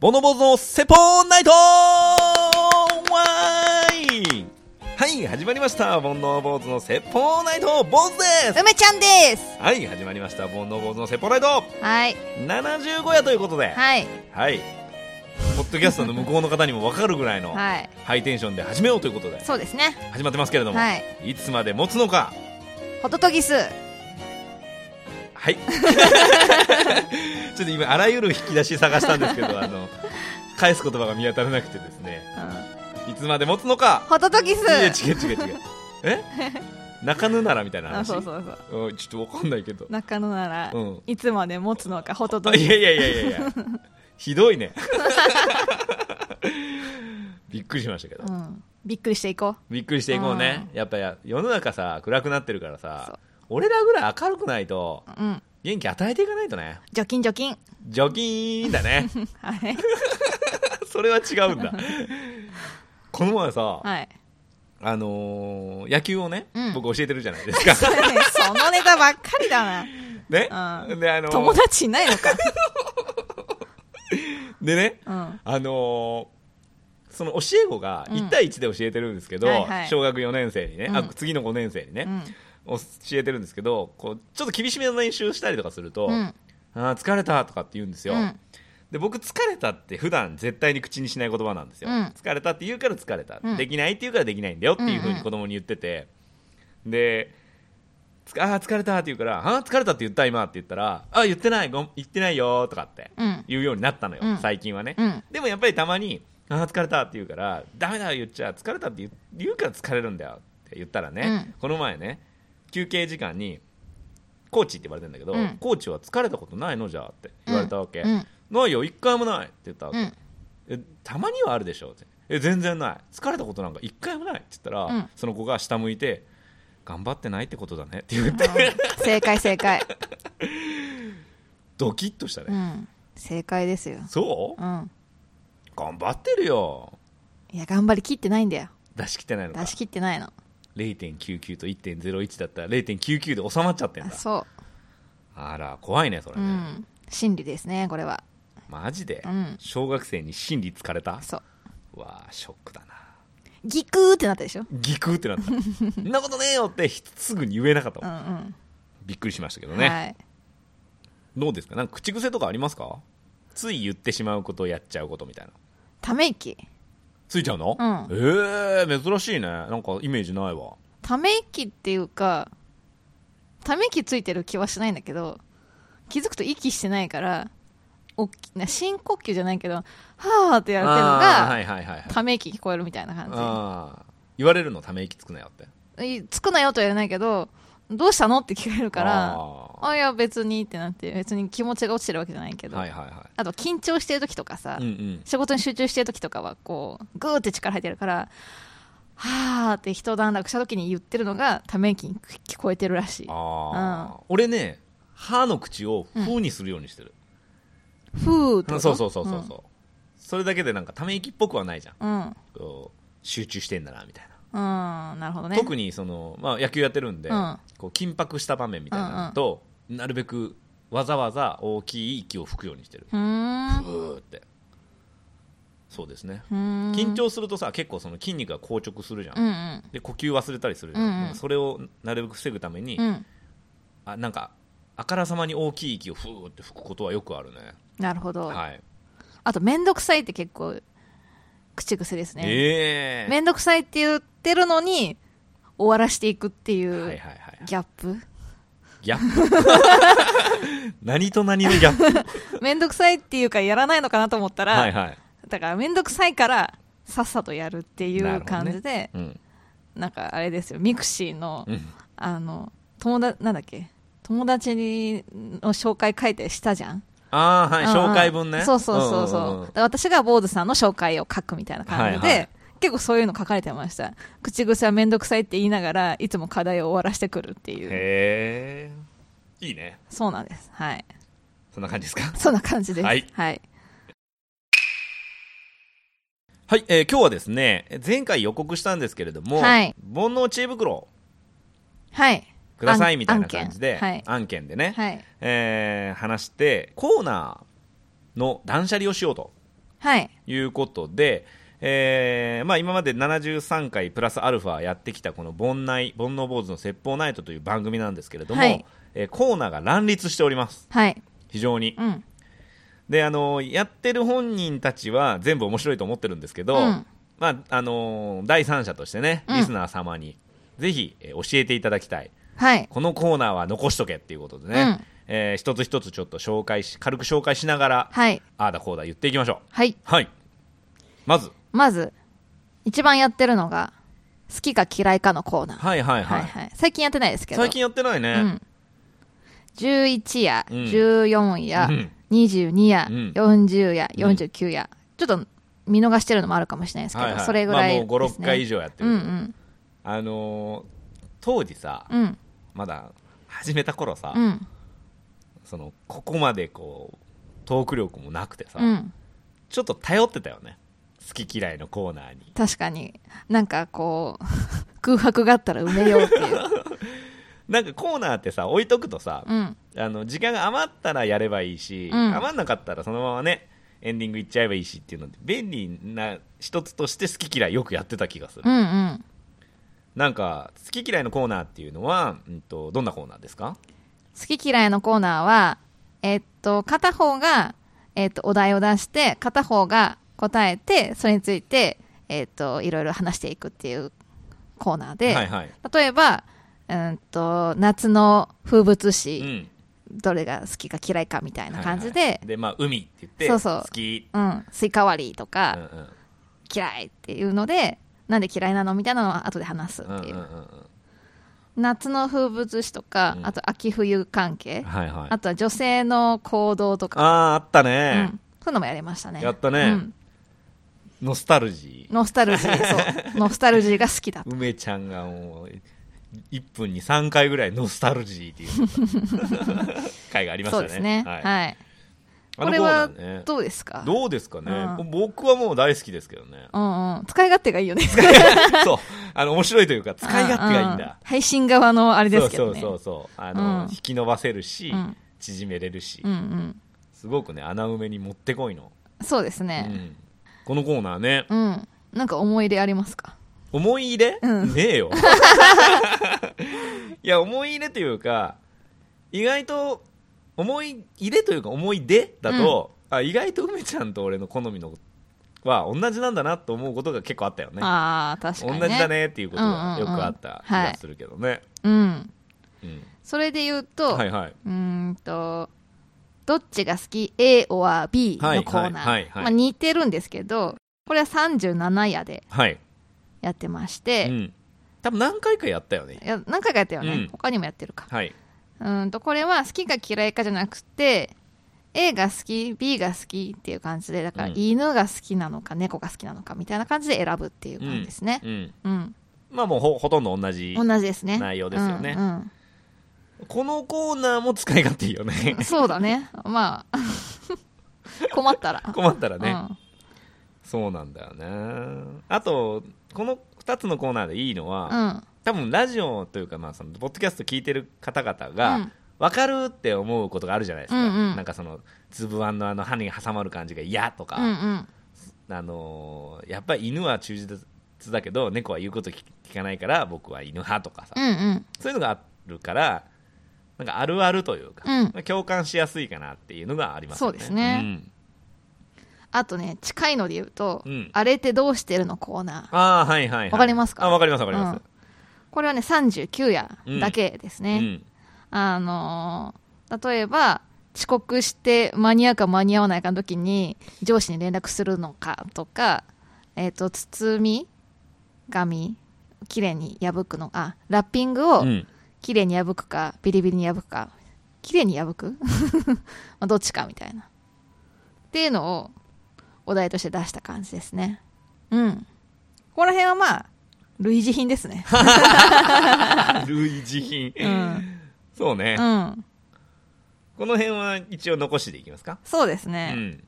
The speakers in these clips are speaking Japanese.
ボノボズのセポーナイトはい、始まりました。ボンノボーズのセポーナイト坊主です梅ちゃんですはい、始まりました。ボンノボーズのセポーナイトはい。75夜ということで、はい。はい。ポッドキャストの向こうの方にも分かるぐらいのはい。ハイテンションで始めようということでそうですね。始まってますけれども、はい。いつまで持つのかホトトギス。はい。ちょっと今、あらゆる引き出し探したんですけど、あの、返す言葉が見当たらなくてですね、いつまで持つのか？ホトトギス。いや、違う違う違う。え？中野ならみたいなあ、話そうそうそう。うんちょっとわかんないけど。中野なら、うんいつまで持つのか、ホトトギス。いやいやいやいやいや。ひどいね。びっくりしましたけど。うん。びっくりしていこびっくりしていこうね。やっぱや世の中さ、暗くなってるからさ、俺らぐらい明るくないと、う。うん。元気与えていかないとね。除菌除菌。除菌だね。はい。それは違うんだ。この前さ、はい。あのー野球をね、うん僕教えてるじゃないですか。そのネタばっかりだな。ね、うんで、あのー友達いないのか。でね、うん。あのーその教え子がうん1対1で教えてるんですけど、小学4年生にね、あうん次の5年生にね、うん。教えてるんですけどこうちょっと厳しめの練習したりとかすると、うん。あー疲れたとかって言うんですよ、うん。で僕疲れたって普段絶対に口にしない言葉なんですよ、うん。疲れたって言うから疲れた、うん。できないって言うからできないんだよっていうふううんうんに子供に言ってて、でつかあー疲れたって言うからあー疲れたって言った今って言ったらあー言ってないごん言ってないよとかってうん。言うようになったのよ、うん。最近はね、うん。でもやっぱりたまにあー疲れたって言うからダメだよ言っちゃ疲れたって言うから疲れるんだよって言ったらね、うん。この前ね休憩時間にコーチって言われてるんだけど、うんコーチは疲れたことないの？じゃあって言われたわけ、うん。ないよ一回もないって言ったわけ、うん。えたまにはあるでしょ？ってえ全然ない疲れたことなんか一回もないって言ったら、うんその子が下向いて頑張ってないってことだねって言って 正解正解。ドキッとしたね、うん。正解ですよ。そう？うん。頑張ってるよいや、頑張りきってないんだよ。出し切ってないのか出し切ってないの。0.99と1.01だったら0.99で収まっちゃってんだあそあら怖いねそれう。うね、ん。真理ですね、これは。マジで、うん小学生に心理疲れた？そう。わあショックだなギクーってなったでしょ？ギクってなった そんなことねえよってすぐに言えなかったうもん、んうん。びっくりしましたけどね、はい。どうですか？なんか口癖とかありますか？つい言ってしまうことをやっちゃうことみたいなため息？ついちゃうの、うん。ええ珍しいね。なんかイメージないわ。ため息っていうか、ため息ついてる気はしないんだけど、気づくと息してないから、おっきな深呼吸じゃないけど、はーってやるっていうのあーはが、いはいはいはい。ため息聞こえるみたいな感あー。言われるの？ため息つくなよって。つくなよとは言わないけど、どうしたの？って聞かれるから、ああ、いや別にってなって、別に気持ちが落ちてるわけじゃないけど、ーはいはいはあと緊張してる時とかさ、いうんうん。仕事に集中してる時とかはこうグーって力入ってるからはーって一段落した時に言ってるのがため息に聞こえてるらしい。ああ、俺ね歯の口を「ふ」にするようにしてる、ふーってそうそうそうそうそう、それだけでなんかため息っぽくはないじゃん。うん。集中してんだなみたいなうん。なるほどね。特にその、まあ、野球やってるんで、うん。こう緊迫した場面みたいなのと、なるべくわざわざ大きい息を吹くようにしてる。うーん。ふーって。そうですね。うーん。緊張するとさ結構その筋肉が硬直するじゃん、うんうん。で呼吸忘れたりするじゃん、うんうん。それをなるべく防ぐために、うん。あなんかあからさまに大きい息をふーって吹くことはよくあるね。なるほど、はい。あと面倒くさいって結構口癖ですね。ええ。面倒くさいって言ってるのに終わらしていくっていうはいギャップ。ギャップ？何と何のギャップ？面倒くさいっていうかやらないのかなと思ったら、はいはい、だから面倒くさいからさっさとやるっていう感じで、うん。なんかあれですよ。 mixi の、うん、あの友達なんだっけ？友達にの紹介書いてしたじゃん？ああはい、うんうん。紹介文ね。そうそうそうそう,、私が坊主さんの紹介を書くみたいな感じで、はいはい。結構そういうの書かれてました。口癖は面倒くさいって言いながらいつも課題を終わらしてくるっていう。へえいいね。そうなんです。はい。そんな感じですか？そんな感じです。はい。はい、はい、えー今日はですね前回予告したんですけれども、はい。煩悩知恵袋。はいください案みたいな感じで案件。案件でね、はい、はいえー話してコーナーの断捨離をしようと。はい。いうことで、えーまあ、今まで73回プラスアルファやってきたこの煩内煩悩坊主の説法ナイトという番組なんですけれども、はい。えーコーナーが乱立しております。はい。非常に。うん。であのやってる本人たちは全部面白いと思ってるんですけど、うん。まああの第三者としてねうん。リスナー様にぜひ、えー教えていただきたいはい。このコーナーは残しとけっていうことでね、うんえー一つ一つちょっと紹介し軽く紹介しながらはい。ああだこうだ言っていきましょうはい。はいまずまず、一番やってるのが、好きか嫌いかのコーナー。はいはいはい、はいはい。最近やってないですけど。最近やってないね、うん。11夜、うん14夜、うん22夜、うん40夜、うん49夜。ちょっと見逃してるのもあるかもしれないですけど、はいはいそれぐらいね。まあ、もう56回以上やってる、うんうん。あのー当時さ、うん。まだ始めた頃さ、うん。そのここまでこうトーク力もなくてさ、うん。ちょっと頼ってたよね好き嫌いのコーナーに確かに。なんかこう、空白があったら埋めようっていう。なんかコーナーってさ置いとくとさ、うん。あの時間が余ったらやればいいし、うん余んなかったらそのままねエンディングいっちゃえばいいしっていうので便利な一つとして好き嫌いよくやってた気がする、うんうん。なんか好き嫌いのコーナーっていうのは、うん、とどんなコーナーですか？好き嫌いのコーナーは、えっと、片方が、えっと、お題を出して、片方が答えて、それについて、えっと、いろいろ話していくっていうコーナーで、はいはい、例えば、うんと、夏の風物う詩、ん、どれが好きか嫌いかみたいな感じで、はいはい。でまあ海って言ってそうそう。好き。うん、スイカ割りとか、うんうん。嫌いっていうので、なんで嫌いなの？みたいなのは後で話すっていう。夏の風物詩とか、うん。あと秋冬関係、はいはい。あとは女性の行動とか、あああったうね、ん、そういうのもやりましたね。やったね。うん。ノスタルジー。ノスタルジー、そう。ノスタルジーが好きだった。梅ちゃんがもう1分に3回ぐらいノスタルジーっていう。回がありましたね。そうですね。はい。はい。これはどうですか？どうですかね、うん。僕はもう大好きですけどね。うんうん。使い勝手がいいよね。そう。あの面白いというか使い勝手がいいんうんうん。だ配信側のあれですけどね。そうそうそう。あの、うん。引き伸ばせるし、うん。縮めれるし、うんうん。すごくね穴埋めにもってこいの、そうですね。うん、このコーナーね。うん。なんか思い入れありますか？思い入れ、うん。ねえよ。いや思い入れというか意外と思い入れというか思い出だと、あ意外と梅ちゃんと俺の好みのは同じなんだなと思うことが結構あったよね。ああ、確かに、ね。同じだ。ねっていうことうんうんうん。がよくあった気がするけどね、うん。うん。それで言うと、はいはい。うーんと、どっちが好き ?A or B のコーナー。はいはいまあ、似てるんですけど、これは37夜ではい、やってましうて、ん、多分何回かやったよね。いや何回かやったよね、うん。他にもやってるか。はい、うーんと、これは好きか嫌いかじゃなくて、A が好き、B が好きっていう感じで、だからうん犬が好きなのか猫が好きなのかみたいな感じで選ぶっていう感じですね。うん、うん。まあもうほほとんど同じ同じですね。内容ですよねうんこのコーナーも使い勝手いいよねうんそうだね。まあ、困ったら。困ったらね、うんそうなんだよねあとこの2つのコーナーでいいのは、うん。多分ラジオというか、まあ、そのポッドキャスト聞いてる方々が、うん。分かるって思うことがあるじゃないですか、うんうん。なんかその粒あんのあの歯に挟まる感じが嫌とか、うんうん。あのーやっぱり犬は忠実だけど猫は言うこと聞聞かないから僕は犬派とかさ、うんうん。そういうのがあるからなんかあるあるというか、うん。まあ共感しやすいかなっていうのがありますよね。そうですね。あとね、近いので言うと、うん。あれってどうしてるのコーナー。うん、ああはいはい、はい、わかりますか？あわかりますわかります、これはね、39夜だけですね。うんあのー例えば、遅刻して間に合うか間に合わないかの時に上司に連絡するのかとか、えっ、と、包み紙、きれいに破くの、あ、ラッピングをうんきれいに破くか、ビリビリに破くか、きれいに破く？まあどっちかみたいな。っていうのをお題として出した感じですね。うん。ここら辺はまあ、類似品ですね。類似品、うん。そうね、うん。この辺は一応残していきますか？そうですうね。ん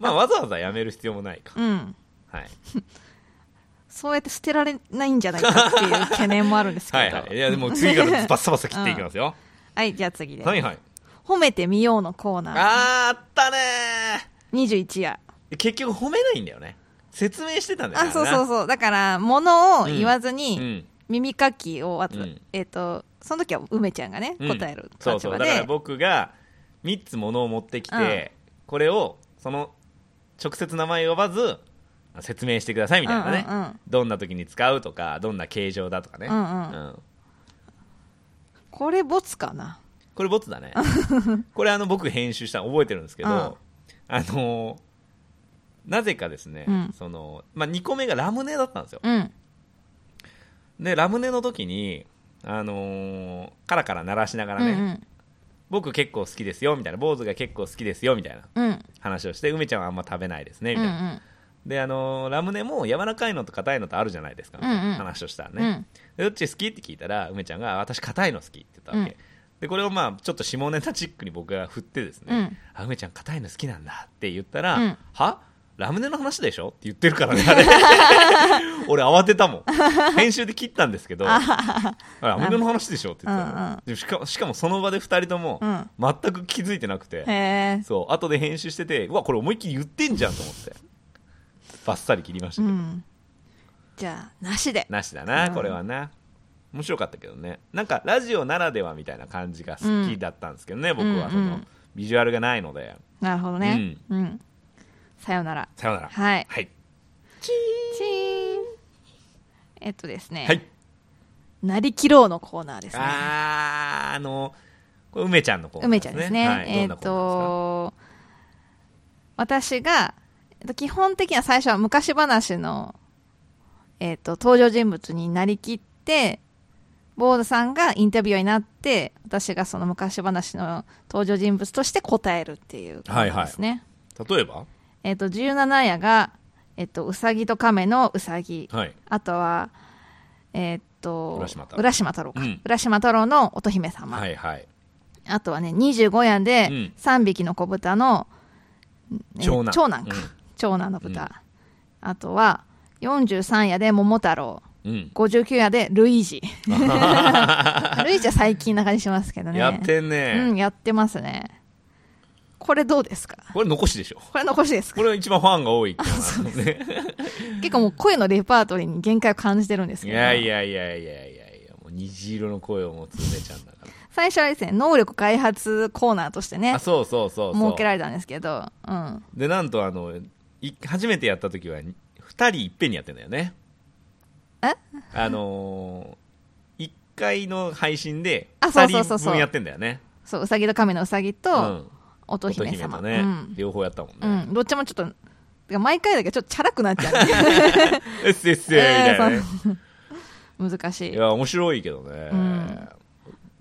まあわざわざやめる必要もないか、うん。はい、そうやって捨てられないんじゃないかっていう懸念もあるんですけど。はいはいいやでも次からバッサバサ切っていきますよ、はい、じゃあ次で。はいはい褒めてみようのコーナー。あーあったね21夜。結局褒めないんだよね説明してたんだよあそうそううそう。だから物を言わずに、ん、耳かきをあと、うん。えっ、とその時は梅ちゃんがね、うん。答えるそうそう。だから僕が3つ物を持ってきて、うん。これをその直接名前呼ばず説明してくださいみたいなね、うんうんうん。どんな時に使うとかどんな形状だとかね、うんうん。これボツかな？これボツだね。これあの僕編集したの覚えてるんですけど、うん。あのーなぜかですね、うん。そのまあ、2個目がラムネだったんですよ。うん。でラムネの時にあのーカラカラ鳴らしながらね、うん僕結構好きですよみたいな坊主が結構好きですよみたいなうん。うん話をして梅ちゃんはあんま食べないですねみうんたいな、であのーラムネも柔らかいのと硬いのとあるじゃないですか、うんうん。話をしたらね、うん。でどっち好きって聞いたら梅ちゃんが私硬いの好きって言ったわけ、うん。でこれをまあちょっと下ネタチックに僕が振ってですね、うん。あ梅ちゃん硬いの好きなんだって言ったら、うん。は？ラムネの話でしょ？って言ってるからねあれ。俺慌てたもん。編集で切ったんですけどあラムネの話でしょ？って言ってたら、うんうん。でしかもしかもその場で2人ともうん。全く気づいてなくて、へえ。そう後で編集しててうわこれ思いっきり言ってんじゃんと思って。バッサリ切りましたけど、うん。じゃあなしで。なしだな、うん。これはな。面白かったけどね。なんかラジオならではみたいな感じが好きだったんですけどね、僕はその、うん。うんビジュアルがないので。なるほどね。うん、さよなら。さよなら。はい。はい、チー。ンえっとですね、はい、なりきろうのコーナーですね。あーあのこれ梅ちゃんのコーナー梅ちゃんですね、はい、えっ、と私がえっと基本的には最初は昔話の、えっと登場人物になりきってボードさんがインタビュアーになって私がその昔話の登場人物として答えるっていうね、ですか例えば？えっ、と17夜が、えっとうさぎと亀のうさぎ。はい。あとはえっ、と浦島太郎。浦島太郎か、うん。浦島太郎の乙姫様、はいはい。あとはね、25夜でうん。3匹の子豚の、え長男。長男か、長男の豚。あとは、43夜で桃太郎。うん、うん59夜でルイージ。ルイージは最近な感じしますけどね。やってんね、うん、やってますね。これどうですか？これ残しでしょ。これ残しですか？これが一番ファンが多いね。結構もう声のレパートリーに限界を感じてるんですけど。いやいやいやいやいやいやもう虹色の声を持つ梅ちゃんだから。最初はですね、能力開発コーナーとしてねあ、そうそうそう設けられたんですけど、うん。でなんとあのい初めてやった時は2人いっぺんにやってんだよね。え？あのー、1回の配信であそう2そうそうそう。人分やってんだよね。そう、うさぎと亀のうさぎうと、ん乙姫乙様。とね、うん。両方やったもんね、うん、どっちもちょっと、毎回だけどちょっとチャラくなっちゃう、えっせっせみたいなね、難しい。いや面白いけどね、うん。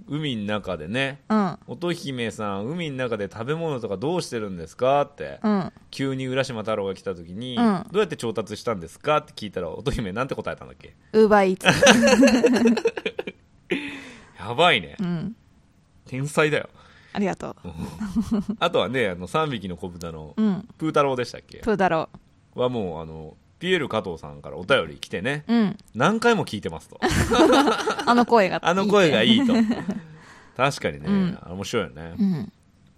海の中でねうん、乙姫さん海の中で食べ物とかどうしてるんですかって、うん。急に浦島太郎が来た時に、うん。どうやって調達したんですかって聞いたら乙姫なんて答えたんだっけ？ウーバーイーツ。やばいね。うん。天才だよありがとあとはねあの3匹の子豚の。プー太郎でしたっけ？プーだろはもうあのピエール加藤さんからお便り来てねう。うん。何回も聞いてますと あの声が。あの声がい。いいと 確かにね、うん面白いよねう、ん。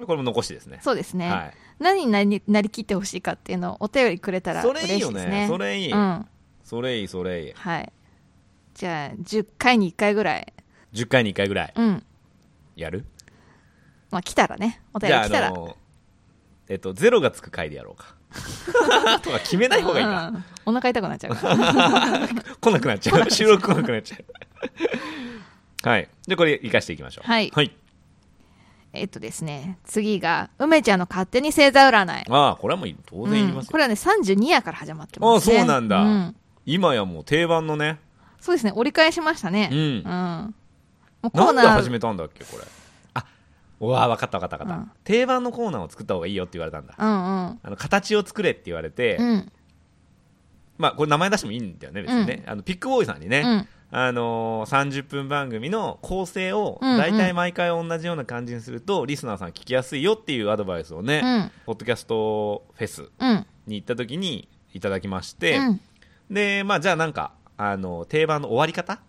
これも残しですねそうですね。はい何になりなりきってほしいかっていうのをお便りくれたらそ嬉れいいよねしいですね。それいい、うん。それいいそれいいはい。じゃあ、10回に1回ぐらい。10回に1回ぐらいうん。やる？まあ、来たらね。お便り来たら。えっとゼロがつく回でやろうか。とか決めない方がいいか、うん。お腹痛くなっちゃうから。来なくなっちゃう。収録来なくなっちゃう。はい。じゃあこれ生かしていきましょう。はい。はい、えっとですね、次が、梅ちゃんの勝手に星座占い。ああこれはもう当然いりますよ、うん。これはね、32夜から始まってます、ね。あそうなんだ。うん。今やもう定番のね。そうですね、折り返しましたね。うん。うん。もうコーナー、始めたんだっけこれ。あうわ分かった分かった分かった、うん定番のコーナーを作った方がいいよって言われたんだうんうん。あの形を作れって言われて、うん。まあこれ名前出してもいいんだよね別にね、あのピックボーイさんにね、うん。あのー30分番組の構成をうんうん大体毎回同じような感じにすると、リスナーさん聞きやすいよっていうアドバイスをね、うん。ポッドキャストフェスうん。に行った時にいただきまして、うん。でまあじゃあなんかあの定番の終わり方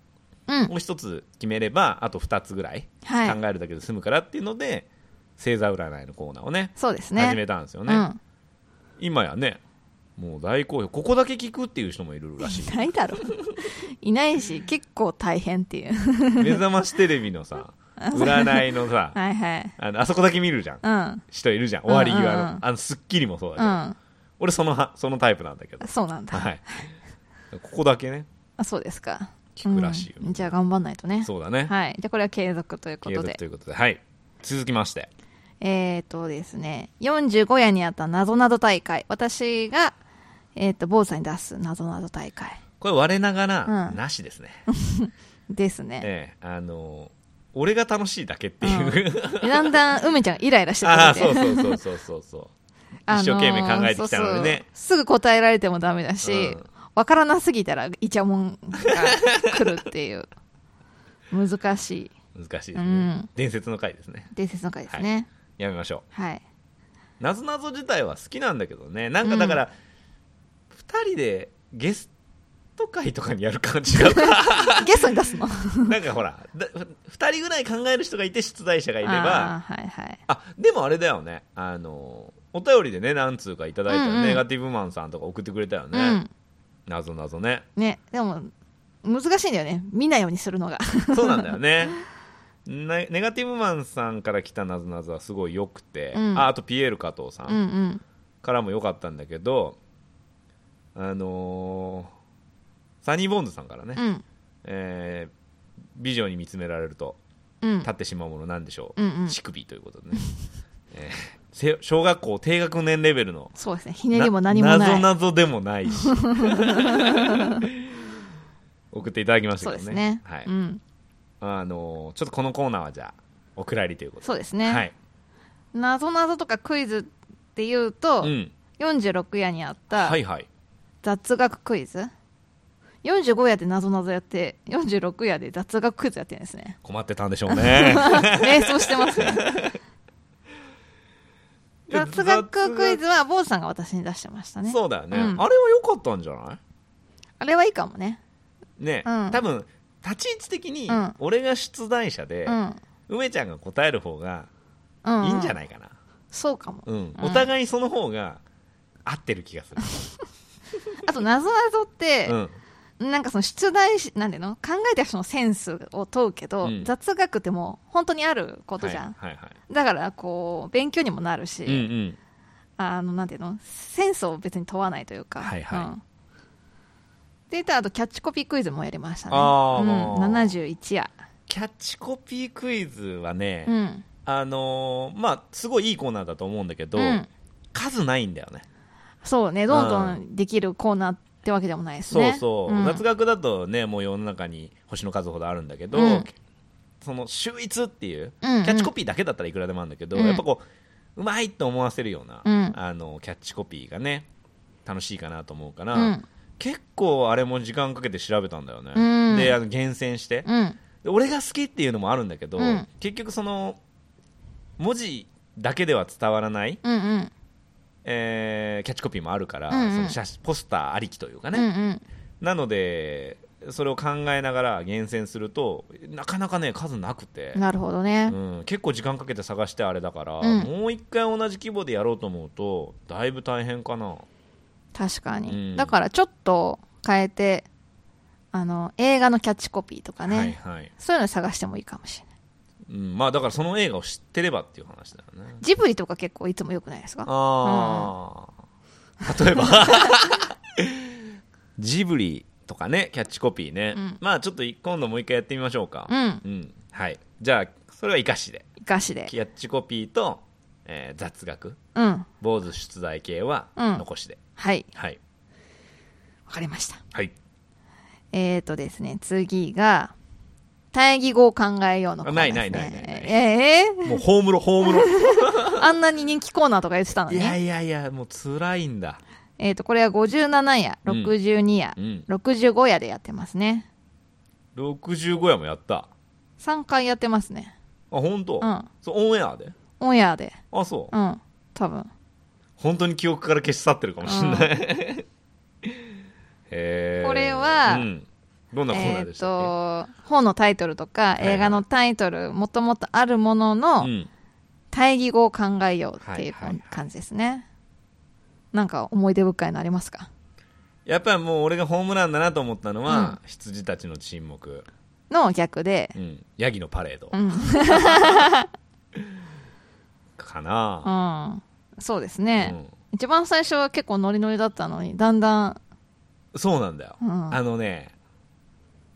うん。を一つ決めればあと二つぐらいはい。考えるだけで済むからっていうので、星座占いのコーナーをねそうですね。始めたんですよね、うん。今やねもう大好評。ここだけ聞くっていう人もいるらしい。いないだろ。いないし結構大変っていう。目覚ましテレビのさ 占いのさはいはい。あのあそこだけ見るじゃん。うん。人いるじゃん。終わり際の、うんうんうん。あの『スッキリ』もそうだけど、うん。俺そのはそのタイプなんだけど。そうなんだ、はい。ここだけね。あそうですか聞くらしいよ、うん。じゃあ頑張んないとね。そうだね、はい。じゃあこれは継続というこ継とで。続ということで。はい。続きまして。えっ、とですね。45夜にあったなぞなぞ大会。私がえっ、と坊さんに出すなぞなぞ大会。これ我ながら、うん。なしですね。ですね。ええ。あの俺が楽しいだけっていう、でだんだん梅ちゃんがイライラしてくああるそうそうそうそうそう。そ う一生懸命考えてきたのでね、そうそう。すぐ答えられてもダメだし、うんわからなすぎたらイチャモンが来るっていう。難しい。難しいですね、うん。伝説の回ですね。伝説の回ですね。やめましょはい、うなぞなぞ自体は好きなんだけどね。なんかだから、二人でゲスト会とかにやる感じが ゲストに出すの？なんかほらだ二人ぐらい考える人がいて出題者がいれば。あーはいはい。あでもあれだよね。あのお便りでね何通かいただいたら、うんうん。ネガティブマンさんとか送ってくれたよね、うんなぞなぞね。ねでも難しいんだよね。見ないようにするのが。そうなんだよね。ねネガティブマンさんから来たなぞなぞはすごい良くて、うん。ああとピエール加藤さうんうん。んからも良かったんだけどあのーサニーボンズさんからね、うん。えー美女に見つめられるとうん。立ってしまうものなんでしょう、うんうん。乳首ということでね、えーせ小学校低学年レベルの。そうですね。ひねりも何もない。なぞなぞでもない。し 送っていただきましたけどね。そうですね、はい。うん、あのーちょっとこのコーナーはじゃあお蔵入りということで。そうですね、はい、なぞなぞとかクイズっていうと、うん、46夜にあったはいはい。雑学クイズ、45夜でなぞなぞやって46夜で雑学クイズやってるんですね。困ってたんでしょうね。瞑想してますね 雑学クイズは坊主さんが私に出してましたね。そうだよね、うん。あれは良かったんじゃない？あれはいいかもね。ね、うん。多分立ち位置的にうん。俺が出題者で、うん、梅ちゃんが答える方がいいんじゃないかな、そうかも。うん。お互いその方が合ってる気がする、あとなぞなぞってう、ん、なんかその出題しなんていうの？考えた人のセンスを問うけど、うん。雑学ってもう本当にあることじゃん、はいはいはい。だからこう勉強にもなるし、うんうん。あのなんていうの？センスを別に問わないというか、はいはい。うん。であとキャッチコピークイズもやりましたね、う。ん、71夜、キャッチコピークイズはね、うん。あのーまあすごいいいコーナーだと思うんだけど、うん。数ないんだよね。そうね。どんどん。できるコーナーってわけでもないですそうねそう、ん。雑学だとねもう世の中に星の数ほどあるんだけど、うん。その秀逸っていう、キャッチコピーだけだったらいくらでもあるんだけど、うん。やっぱこううまいと思わせるような、うん。あのキャッチコピーがね楽しいかなと思うから、うん。結構あれも時間かけて調べたんだよね、うん。であの厳選して、俺が好きっていうのもあるんだけど、うん。結局その文字だけでは伝わらない、うんうんえーキャッチコピーもあるから、うんうん。その写真ポスターありきというかね、うんうん。なのでそれを考えながら厳選するとなかなかね数なくて、なるほどね、うん、結構時間かけて探してあれだから、うん。もう一回同じ規模でやろうと思うとだいぶ大変かな。確かに、うん。だからちょっと変えてあの映画のキャッチコピーとかね、はいはい、そういうの探してもいいかもしれないうん、まあだからその映画を知ってればっていう話だよね。ジブリとか結構いつもよくないですか？ああ、例えば。ジブリとかねキャッチコピーね、うん。まあちょっと今度もう一回やってみましょうか。うん。うん、はい。じゃあそれは生かしで。生かしで。キャッチコピーと、えー雑学。うん。坊主出題系はうん。残しで、はい。はい。わかりました。はい。えーとですね次が対義語を考えようのコーナーです、ね、ないないないないええもうホームロホームロ あんなに人気コーナーとか言ってたのにいやいやいやもう辛いんだ。えーとこれは57夜うん。62夜、うん。65夜でやってますね。65夜もやった。あ3回やってますね。本当、うん。そうオンエアで？オンエアで。あそう？うん。多分。本当に記憶から消し去ってるかもしれない、へー。これはうん、どんなコーナえっ、ーでしたっと本のタイトルとかいはい。映画のタイトルもともとあるものけ、のうん、対義語を考えようっていうはいはいはい。感じですね。なんか思い出深いのありますか？やっぱりもう俺がホームランだなと思ったのは、羊たちの沈黙、の逆で、うん、ヤギのパレード。うん、かな、うん、そうですうね、ん。一番最初は結構ノリノリだったのにだんだん、そうなんだよ、うん。あのね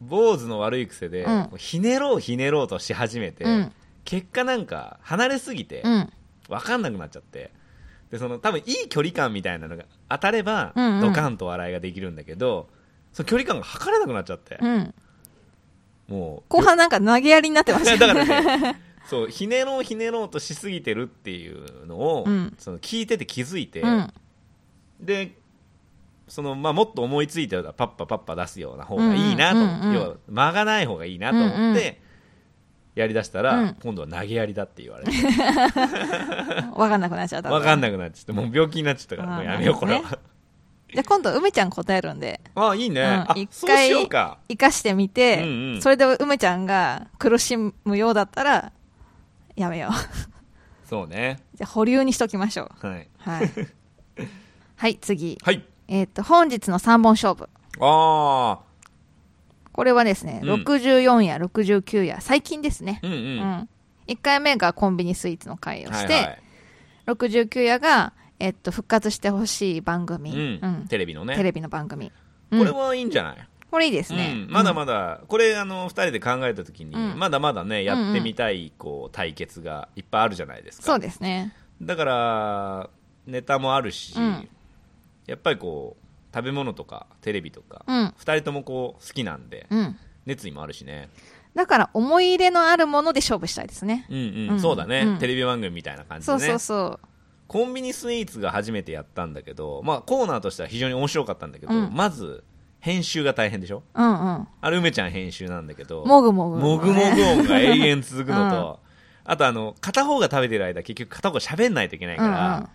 坊主の悪い癖で、うん。ひねろうひねろうとし始めて、うん。結果なんか離れすぎてうん。分かんなくなっちゃってでその多分いい距離感みたいなのが当たれば、うんうん。ドカンと笑いができるんだけどその距離感が測れなくなっちゃって、うん、後もう半なんか投げやりになってました だからねそうひねろうひねろうとしすぎてるっていうのを、うん。その聞いてて気づいて、うん。でその、まあ、もっと思いついたらパッパパッパ出すような方がいいなと。うんうん要は間がない方がいいなと思って、やりだしたら、うん。今度は投げやりだって言われて。分かんなくなっちゃった分かんななくなっちゃってもう病気になっちゃったからもうやめようこれは、なるじゃあ今度梅ちゃん答えるんで。あいいね、うん。あ一回生かしてみて、うんうん。それで梅ちゃんが苦しむようだったらやめよう。そうね。じゃあ保留にしときましょう。はい。はい。はい次。はいえっ、と本日の3本勝負。ああこれはですね、うん。64や69や最近ですね、うんう、うん。ん1回目がコンビニスイーツの回をして、はいはい。69夜が、えっと、復活してほしい番組、うん。うん。テレビのね。テレビの番組、これうんはいいんじゃない、これいいですね、うん、まだまだ、これあの2人で考えた時に、うん。まだまだねやってみたいこう対決がいっぱいあるじゃないですか。そうですね。だからネタもあるし、うんやっぱりこう食べ物とかテレビとか、うん。2人ともこう好きなんでうん。熱意もあるしね。だから思い入れのあるもので勝負したいですね。うんうん、うん。そうだね、うん。テレビ番組みたいな感じでね。そうそうそう。コンビニスイーツが初めてやったんだけど、まあ、コーナーとしては非常に面白かったんだけど、うん。まず編集が大変でしょ？うんうん。あれ梅ちゃん編集なんだけどもぐもぐ。もぐもぐ音が永遠続くのと、あとあの片方が食べてる間結局片方が喋んないといけないから、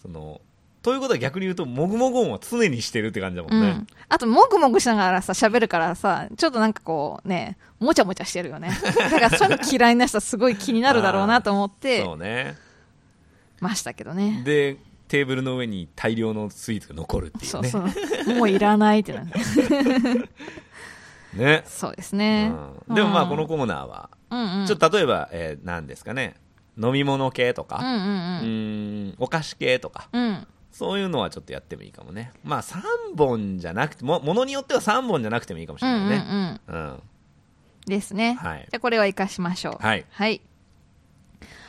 そのということは逆に言うともぐもぐ音は常にしてるって感じだもんね、うん。うん、あともぐもぐしながらさ喋るからさちょっとなんかこうねもちゃもちゃしてるよね。だからそういうの嫌いな人はすごい気になるだろうなと思ってそうね。ましたけどね。でテーブルの上に大量のスイーツが残るっていうね。そうそう。もういらないってなる ね、そうですね、うん、でもまあうん。このコーナーは、うんうん。ちょっと例えば、えー、何ですかね。飲み物系とか、うんうんうーんお菓子系とか。うんうんそういうのはちょっとやってもいいかもね。まあ3本じゃなくてもものによっては3本じゃなくてもいいかもしれうんうんないね。うんうん。ですね、はい。じゃあこれは生かしましょう。はい。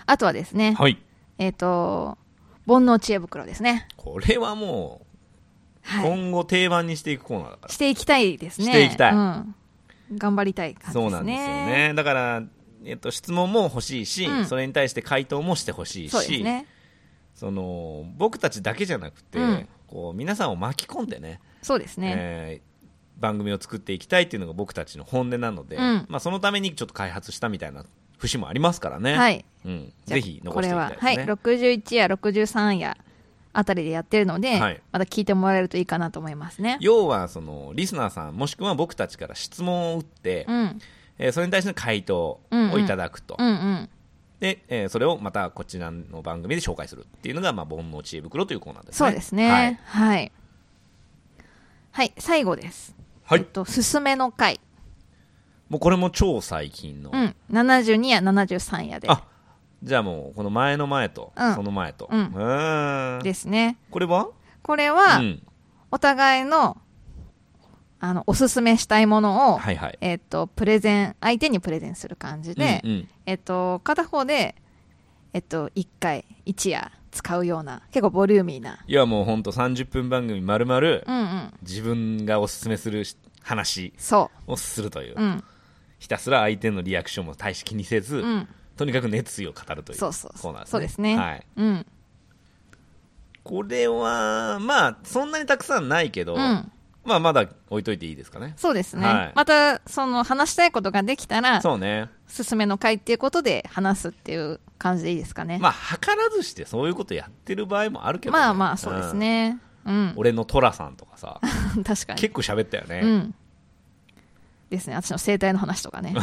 あとはですね、はい。えっ、と煩悩知恵袋ですね。これはもうはい。今後定番にしていくコーナーだから、していきたいですね。していきたい。うん、頑張りたい感じですね。そうなんですよね。だから、えっと、質問も欲しいし、うん。それに対して回答もしてほしいしそうですねその僕たちだけじゃなくて、うん。こう皆さんを巻き込んでねそうですね、えー番組を作っていきたいっていうのが僕たちの本音なので、うん。まあ、そのためにちょっと開発したみたいな節もありますからね、はい。うん、ぜひ残していきたいですね。これは、はい、61や63やあたりでやってるので、はい。また聞いてもらえるといいかなと思いますね。要はそのリスナーさんもしくは僕たちから質問を打って、うん。えーそれに対しての回答をいただくと、うんうんで、えーそれをまたこちらの番組で紹介するっていうのが、まあ、煩悩知恵袋というコーナーですね。そうですね。はい、はい、はい。最後です、はい。えっと、すすめの回、もうこれも超最近の、うん、72や73やで。あじゃあもうこの前の前と、うん。その前と、うん。ー。んですね。これは？これは、うん、お互いのあのおすすめしたいものを、はいはい。えっと、プレゼン相手にプレゼンする感じで、うんうん。えっと、片方で、えっと、1回1夜使うような結構ボリューミーな。いやもうほんと30分番組まるまる自分がおすすめするし話そをするという、ううん。ひたすら相手のリアクションも大して気にせず、うん。とにかく熱意を語るというそうそう。コーナーですね。そうですね。はい、うん。これはまあそんなにたくさんないけど、うんまあまだ置いといていいですかね。そうですね、はい。またその話したいことができたらそうね。すすめの回っていうことで話すっていう感じでいいですかね。まあ図らずしてそういうことやってる場合もあるけど、ね、まあまあそうですね。うん。うん、俺の寅さんとかさ 確かに。結構喋ったよね、うん。ですね。私の生態の話とかね。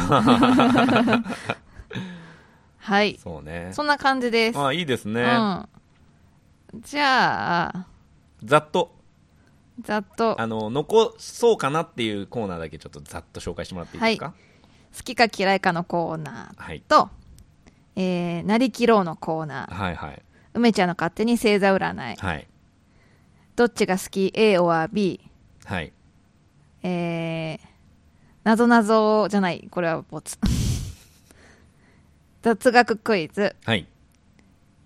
はい。そうね。そんな感じです。ああいいですね、うん、じゃあざっとざっと。あの残そうかなっていうコーナーだけちょっとざっと紹介してもらっていいですか？好きか嫌いかのコーナはい、ーと、えー、なりきろうのコーナー。はいはい。梅ちゃんの勝手に星座占い。はい。どっちが好き？A or B はい。えー、なぞなぞじゃない。これはボツ。雑学クイズ。はい。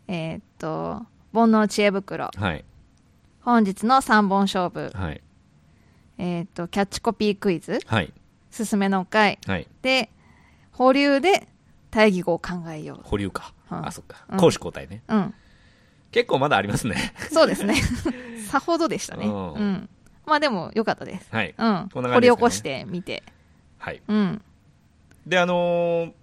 えーっと煩悩知恵袋。はい本日の3本勝負。はい。えーっとキャッチコピークイズ。はい。すすめの会はい。で保留で対義語を考えよ保留か、うん。あそっか。うん。攻守交代ね、ううん。結構まだありますね。そうですね。さほどでしたね。ううん。んまあでもよかったです。はい。うん。こんな掘り起こしてみて。はい。うん。であのー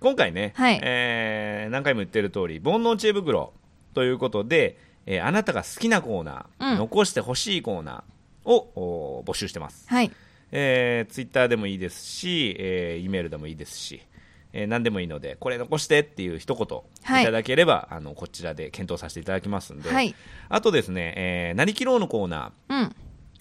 今回ね、はい。えー何回も言ってる通り煩悩知恵袋ということで、えーあなたが好きなコーナー、うん。残してほしいコーナーをお募集してます、はい。えー、ツイッターでもいいですし、えー、イメールでもいいですし、えー何でもいいのでこれ残してっていう一言はい。いただければ、あのこちらで検討させていただきますんで、はい。あとですね、えー、なりきろうのコーナー。うん。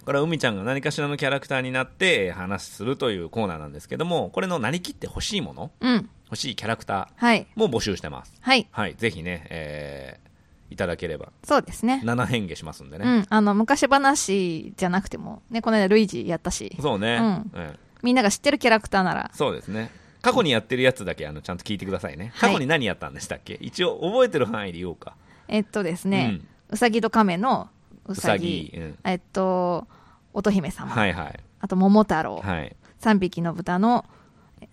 これは海ちゃんが何かしらのキャラクターになってえー話するというコーナーなんですけどもこれのなりきってほしいものうん。欲しいキャラクタはい。ーも募集してます。はい。はい。ぜひね、えーいただければ。そうですね。7変化しますんでね、うん。あの昔話じゃなくてもねこの間ルイージやったし。そうね、うん。うんみんなが知ってるキャラクターなら。そうですね。過去にやってるやつだけあのちゃんと聞いてくださいね。はい。過去に何やったんでしたっけ、一応覚えてる範囲で言おうか。えっとですね、うさぎと亀のうさぎ。うん。えっと乙姫様、はいはい。あと桃太郎、はい。3匹の豚の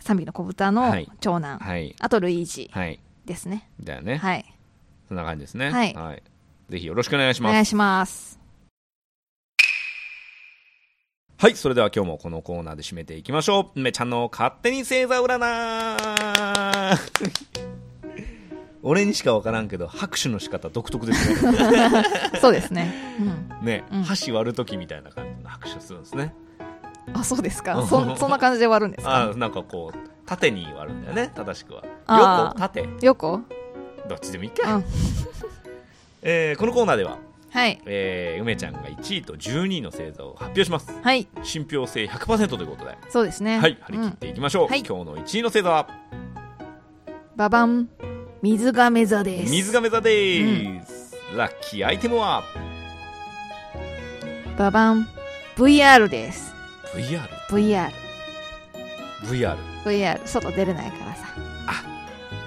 3匹の子豚のはい。長男、はい。あとルイージはい。ですね。だよね、はいそんな感じですね。はい。ぜひよろしくお願いします。お願いします。はい、それでは今日もこのコーナーで締めていきましょう。めちゃんの勝手に星座占い。俺にしかわからんけど、拍手の仕方独特ですね。そうですね、うん、ね、うん。箸割るときみたいな感じの拍手するんですね。あそうですか。うんそそんな感じで割るんですか？あなんかこう、縦に割るんだよね、正しくは。横、縦、横？どっちでもいいか。うん。えーこのコーナーでは、はい。えー梅ちゃんが1位と12位の星座を発表します。はい。信憑性100%ということで、そうですね。はい、張り切っうんていきましょう。はい。今日の1位の星座は、ババン。水亀座です。水亀座でーす、ラッキーアイテムは？ババン。VR です。VR VR VR VR 外出れないから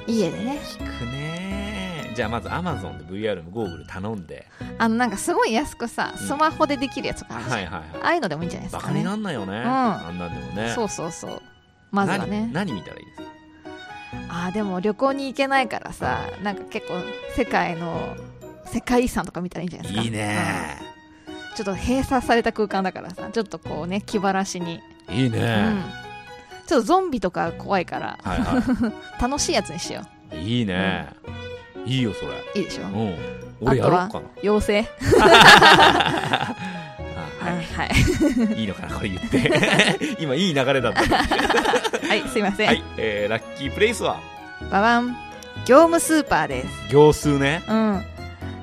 家でね。聞くね。ーじゃあまず Amazon で VR のゴーグル頼んで。あのなんかすごい安くさうん。スマホでできるやつがあるじゃん、はいはいああいうのでもいいんじゃないですバカにかねなんないよね、ん。あんなんでもね。そうそうそう。まずはね。何何見たらいいですか？あーでも旅行に行けないからさなんか結構世界の世界遺産とか見たらいいんじゃないですか？いいね。うん。ちょっと閉鎖された空間だからさちょっとこうね気晴らしに、いいね、うん、ちょっとゾンビとか怖いから。はいは 楽しいやつにしよいいいね、いいよそれ。ういいでしょ。うん。俺やろうかな。妖精。あは、はいはい。い、いいのかなこれ言って。今いい流れだったはい、すいません、はい、えー、ラッキープレイスは？ババン。業務スーパーです。行数ね。うん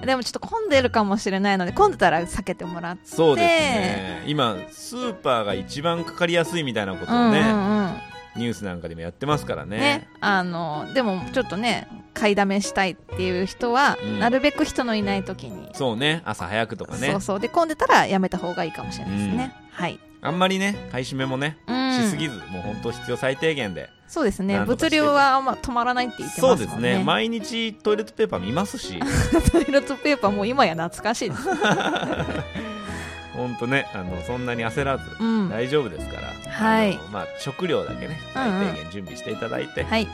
でもちょっと混んでるかもしれないので混んでたら避けてもらって。そうですね。今スーパーが一番かかりやすいみたいなことをね、うんうんうん。ニュースなんかでもやってますからね。ね、あのでもちょっとね買いだめしたいっていう人は、うん。なるべく人のいない時に、そうね朝早くとかね。そうそう。で混んでたらやめた方がいいかもしれないですね、はい、あんまりね買い占めもね、うん。しすぎずもう本当必要最低限でそうですね。物流はあんま止まらないって言ってそうますもんね。ですね。毎日トイレットペーパー見ますし。トイレットペーパーもう今や懐かしいです、本当ねあのそんなに焦らずうん、大丈夫ですから、はい。まあ、食料だけね最低限準備していただいて、はい。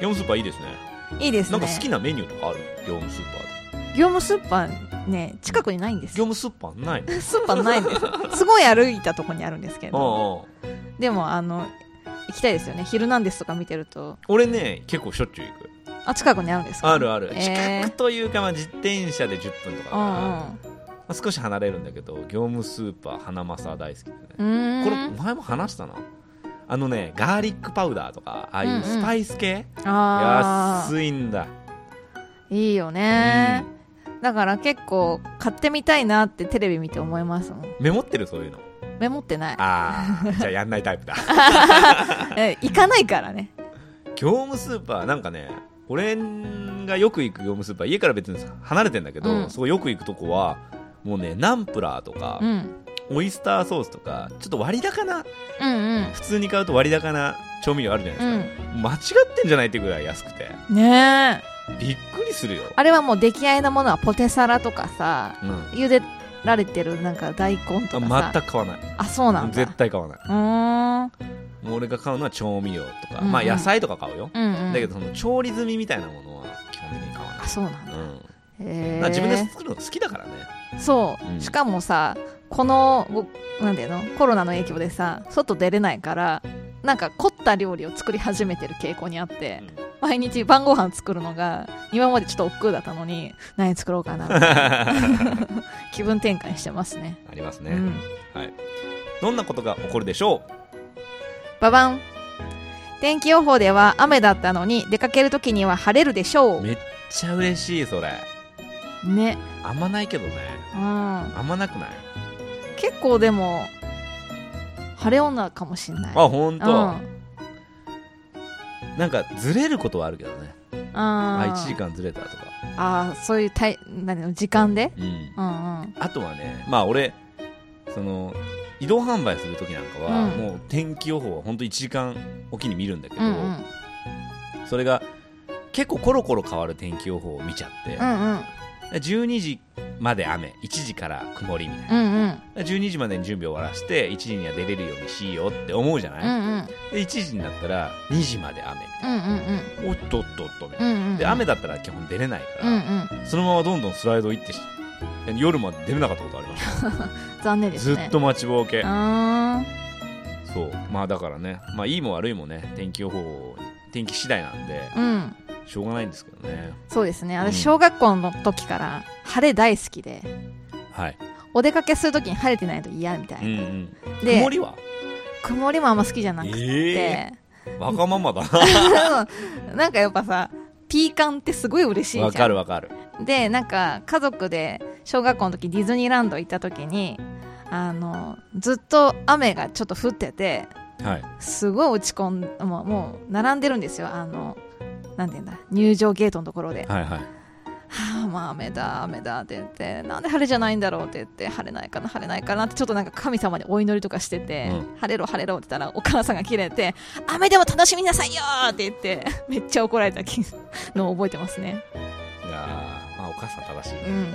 業務スーパーいいですね。いいですね。なんか好きなメニューとかある？業務スーパーで業務スーパーね近くにないんです。よ業務スーパーないの？スーパーないんですすごい歩いたとこにあるんですけれど。でもあの行きたいですよね「ヒルナンデス」とか見てると。俺ね結構しょっちゅう行く。あ近くにあるんですか？あるある、えー。近くというか、まあ、自転車で10分とかだから、うんまあ、少し離れるんだけど業務スーパー花正大好きでね。これ前も話したなあのねガーリックパウダーとかああいうスパイス系、あ安いんだ、あいいよね、だから結構買ってみたいなってテレビ見て思いますもん。メモってるそういうの？メモってない。ああじゃあやんないタイプだ。え行かないからね。業務スーパーなんかね俺がよく行く業務スーパー家から別に離れてんだけど、うん。そこよく行くとこはもうねナンプラーとかう、ん。オイスターソースとかちょっと割高なうんうん。普通に買うと割高な調味料あるじゃないですか、うん。間違ってんじゃないってぐらい安くて。ねえびっくりするよ、あれはもう出来合いのものはポテサラとかさうん、茹でられてるなんか大根とかさ。全く買わない。あそうなんだ。絶対買わない。うーん。もう俺が買うのは調味料とか、うんうん。まあ野菜とか買うよ、うんうん。だけどその調理済みみたいなものは基本的に買わない。あそうなんだ。うん。へえまあ自分で作るの好きだからね。そう、うん。しかもさこのごなんていうの？コロナの影響でさ外出れないからなんか凝った料理を作り始めてる傾向にあって、毎日晩ご飯作るのが今までちょっと億劫だったのに何作ろうかな。気分転換してますね。ありますね、うん。どんなことが起こるでしょババン。天気予報では雨だったのに出かけるときには晴れるでしょう。めっちゃ嬉しいそれ。うね。あんまないけどね。うん。あんまなくない？結構でも晴れ女かもしんない。あ本当、うんなんかずれることはあるけどね。ああ1時間ずれたとか。あーそういうたい何の時間で？うん。うんうん。あとはねまあ俺その移動販売するときなんかは、うん。もう天気予報は本当1時間おきに見るんだけど、うんうん。それが結構コロコロ変わる天気予報を見ちゃって、うんうん。12時まで雨。1時から曇りみたいな、うんうん。12時までに準備終わらして1時には出れるようにしようって思うじゃない、うんうん。で1時になったら2時まで雨みたいうんうんなおっとっとっとみたいな、うんうんで雨だったら基本出れないから、うんうん。そのままどんどんスライドいってし夜まで出れなかったことありました 残念ですね。ずっと待ちぼうけ。そう。まあだからね。まあいいも悪いもね天気予報天気次第なんで。うんしょうがないんですけどね。そうですね。うん。私小学校の時から晴れ大好きではい、お出かけするときに晴れてないと嫌みたうんういな、ん、で曇りは？曇りもあんま好きじゃなくて、ええ。わがままだな んかやっぱさピーカンってすごい嬉しいじゃん。わかるわかる。でなんか家族で小学校の時ディズニーランド行った時にあのずっと雨がちょっと降っててはい。すごい落ち込んもうもう並んでるんですよ。あのなんていうんだ？入場ゲートのところで。はいはい。はあまあ雨だ雨だって言って。なんで晴れじゃないんだろうって言って。晴れないかな晴れないかなって。ちょっとなんか神様にお祈りとかしてて、う晴れろ晴れろって言ったらお母さんが切れて雨でも楽しみなさいよって言って。めっちゃ怒られたのを覚えてますね。いやーまあお母さん正しい、うん。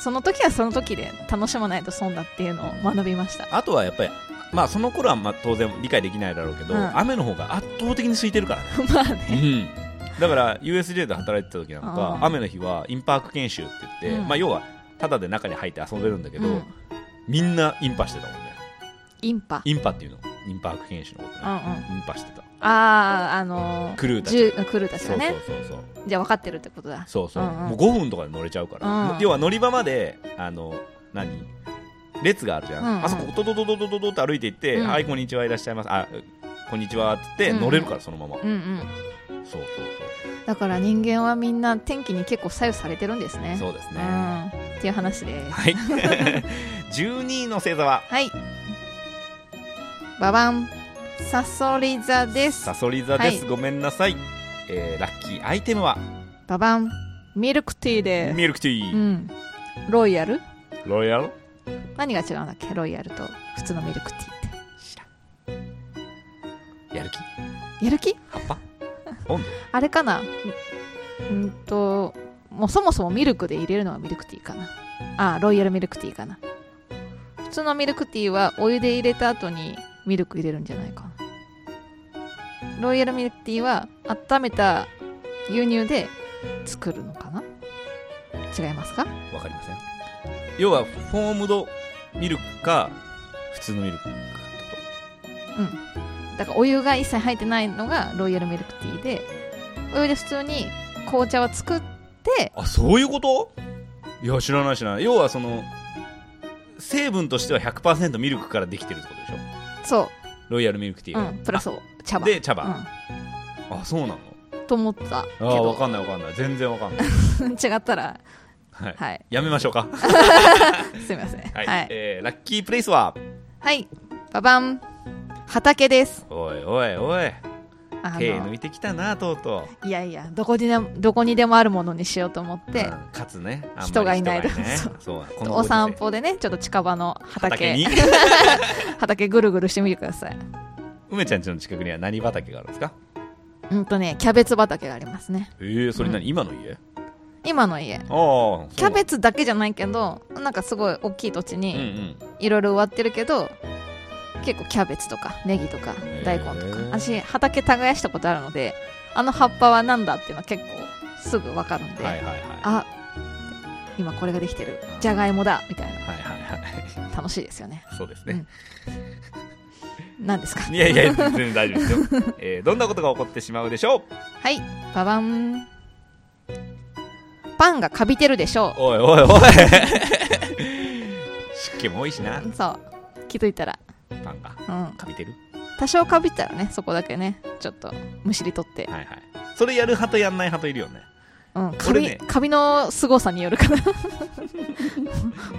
その時はその時で楽しまないと損だっていうのを学びました。あとはやっぱりまあその頃はまあ当然理解できないだろうけど、うん。雨の方が圧倒的に空いてるからね。まあうねんだから USJ で働いてた時なんかうん雨の日はインパーク研修って言って、うん。まあ要はタダで中に入って遊べるんだけど、うん。みんなインパしてたもんね。インパ。インパっていうの。インパーク研修のことうんうん。ね、インパしてた。あああのー、クルーたち。クルーたちそうそうがねそうそう。じゃあ分かってるってことだ。そうそう、うんうん。もう5分とかで乗れちゃうから、うん。要は乗り場まであの何？列があるじゃん、うんうん。あそこドドドドドドドって歩いていって、うん。はいこんにちはいらっしゃいます。あこんにちはって言って乗れるからそのまま、うんうんそうそうだから人間はみんな天気に結構左右されてるんですね。そうそうですね、うん。っていう話で。すはい。12位の星座は？はい。ババン。サソリ座です。サソリ座です、はい。ごめんなさい、えーラッキーアイテムは？ババン。ミルクティーで。すミルクティー、うん。ロイヤル？ロイヤル？何が違うんだっけ？ロイヤルと普通のミルクティーっ知らん。やる気？てやる気？あれかな？うんんともうそもそもミルクで入れるのがミルクティーかな。あロイヤルミルクティーかな。普通のミルクティーはお湯で入れた後にミルク入れるんじゃないかな。ロイヤルミルクティーは温めた牛乳で作るのかな？違いますか？わかりません。要はフォームドミルクか普通のミルクかってだからお湯が一切入ってないのがロイヤルミルクティーでお湯で普通に紅茶は作ってあそういうこと？いや知らない知らない。要はその成分としては100%ミルクからできてるってことでしょ？そロイヤルミルクティーう、うが、ん、プラス茶葉。で茶葉、うあそうなの？ん、と思ったけあーわどかんないわかんない。全然わかんない。違ったら。はい。はい。やめましょうか。すいません。はい、はい、えーラッキープレイスは？はい、ババン畑です。おいおいおい。手抜いてきたなとうといやいやどこにでもどこにでもあるものにしようと思っう、て。うん、かつね。人がいない人がね。そう。お散歩でねちょっと近場の畑。畑に？畑ぐるぐるしてみてください。梅ちゃん家の近くには何畑があるんですか？うんとねキャベツ畑がありますね。えー、それ何、今の家？今の家。ああキャベツだけじゃないけどなんかすごい大きい土地にん。いろいろ植わってるけど結構キャベツとかネギとか大根とか。私畑耕したことあるのであの葉っぱはなんだっていうのは結構すぐ分かるんで、はいはいはい。あ今これができてる。うん。じゃがいもだみたいな。はいはいはい。楽しいですよね。そうですね、何ですか？いやいや全然大丈夫ですよ、えー、どんなことが起こってしまうでしょう？はい。ババン。パンがカビてるでしょおいおいおい。湿気も多いしな。うそう。気づいたらパンがうん。カビてる？多少カビったらねそこだけねちょっとむしり取って。はいはい。それやる派とやんない派といるよね。うん、カビ、俺ね。カビの凄さによるかな。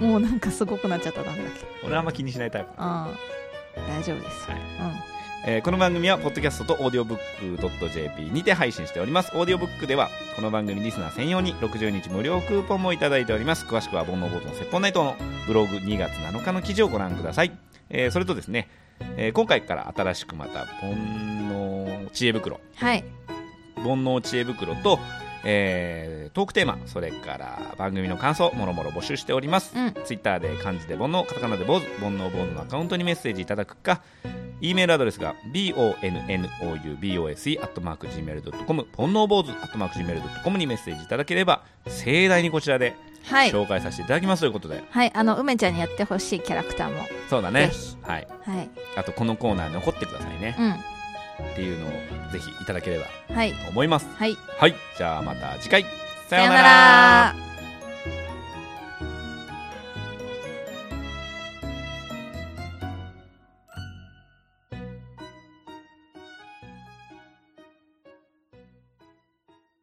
もうなんかすごくなっちゃったらダメだけ。ど俺あんま気にしないタイプ。うん。大丈夫です。よ、はい。うん。えーこの番組はポッドキャストとオーディオブック .jp にて配信しております。オーディオブックではこの番組リスナー専用に60日無料クーポンもいただいております。詳しくは煩悩坊主の説法ナイトのブログ2月7日の記事をご覧ください、えーそれとですね、えー今回から新しくまた煩悩知恵袋。はい。煩悩知恵袋と、えートークテーマそれから番組の感想もろもろ募集しております、うん。ツイッターで漢字で煩悩カタカナで坊主煩悩坊主のアカウントにメッセージいただくか E メールアドレスが bonoubose.gmail.com 煩悩坊主 .gmail.com にメッセージいただければ盛大にこちらではい。紹介させていただきますということで、はい。あの梅ちゃんにやってほしいキャラクターもそうだね。はい。はい。あとこのコーナーに残ってくださいね、うん。っていうのをぜひいただければはい。と思います。はい。はい。じゃあまた次回。ささようなら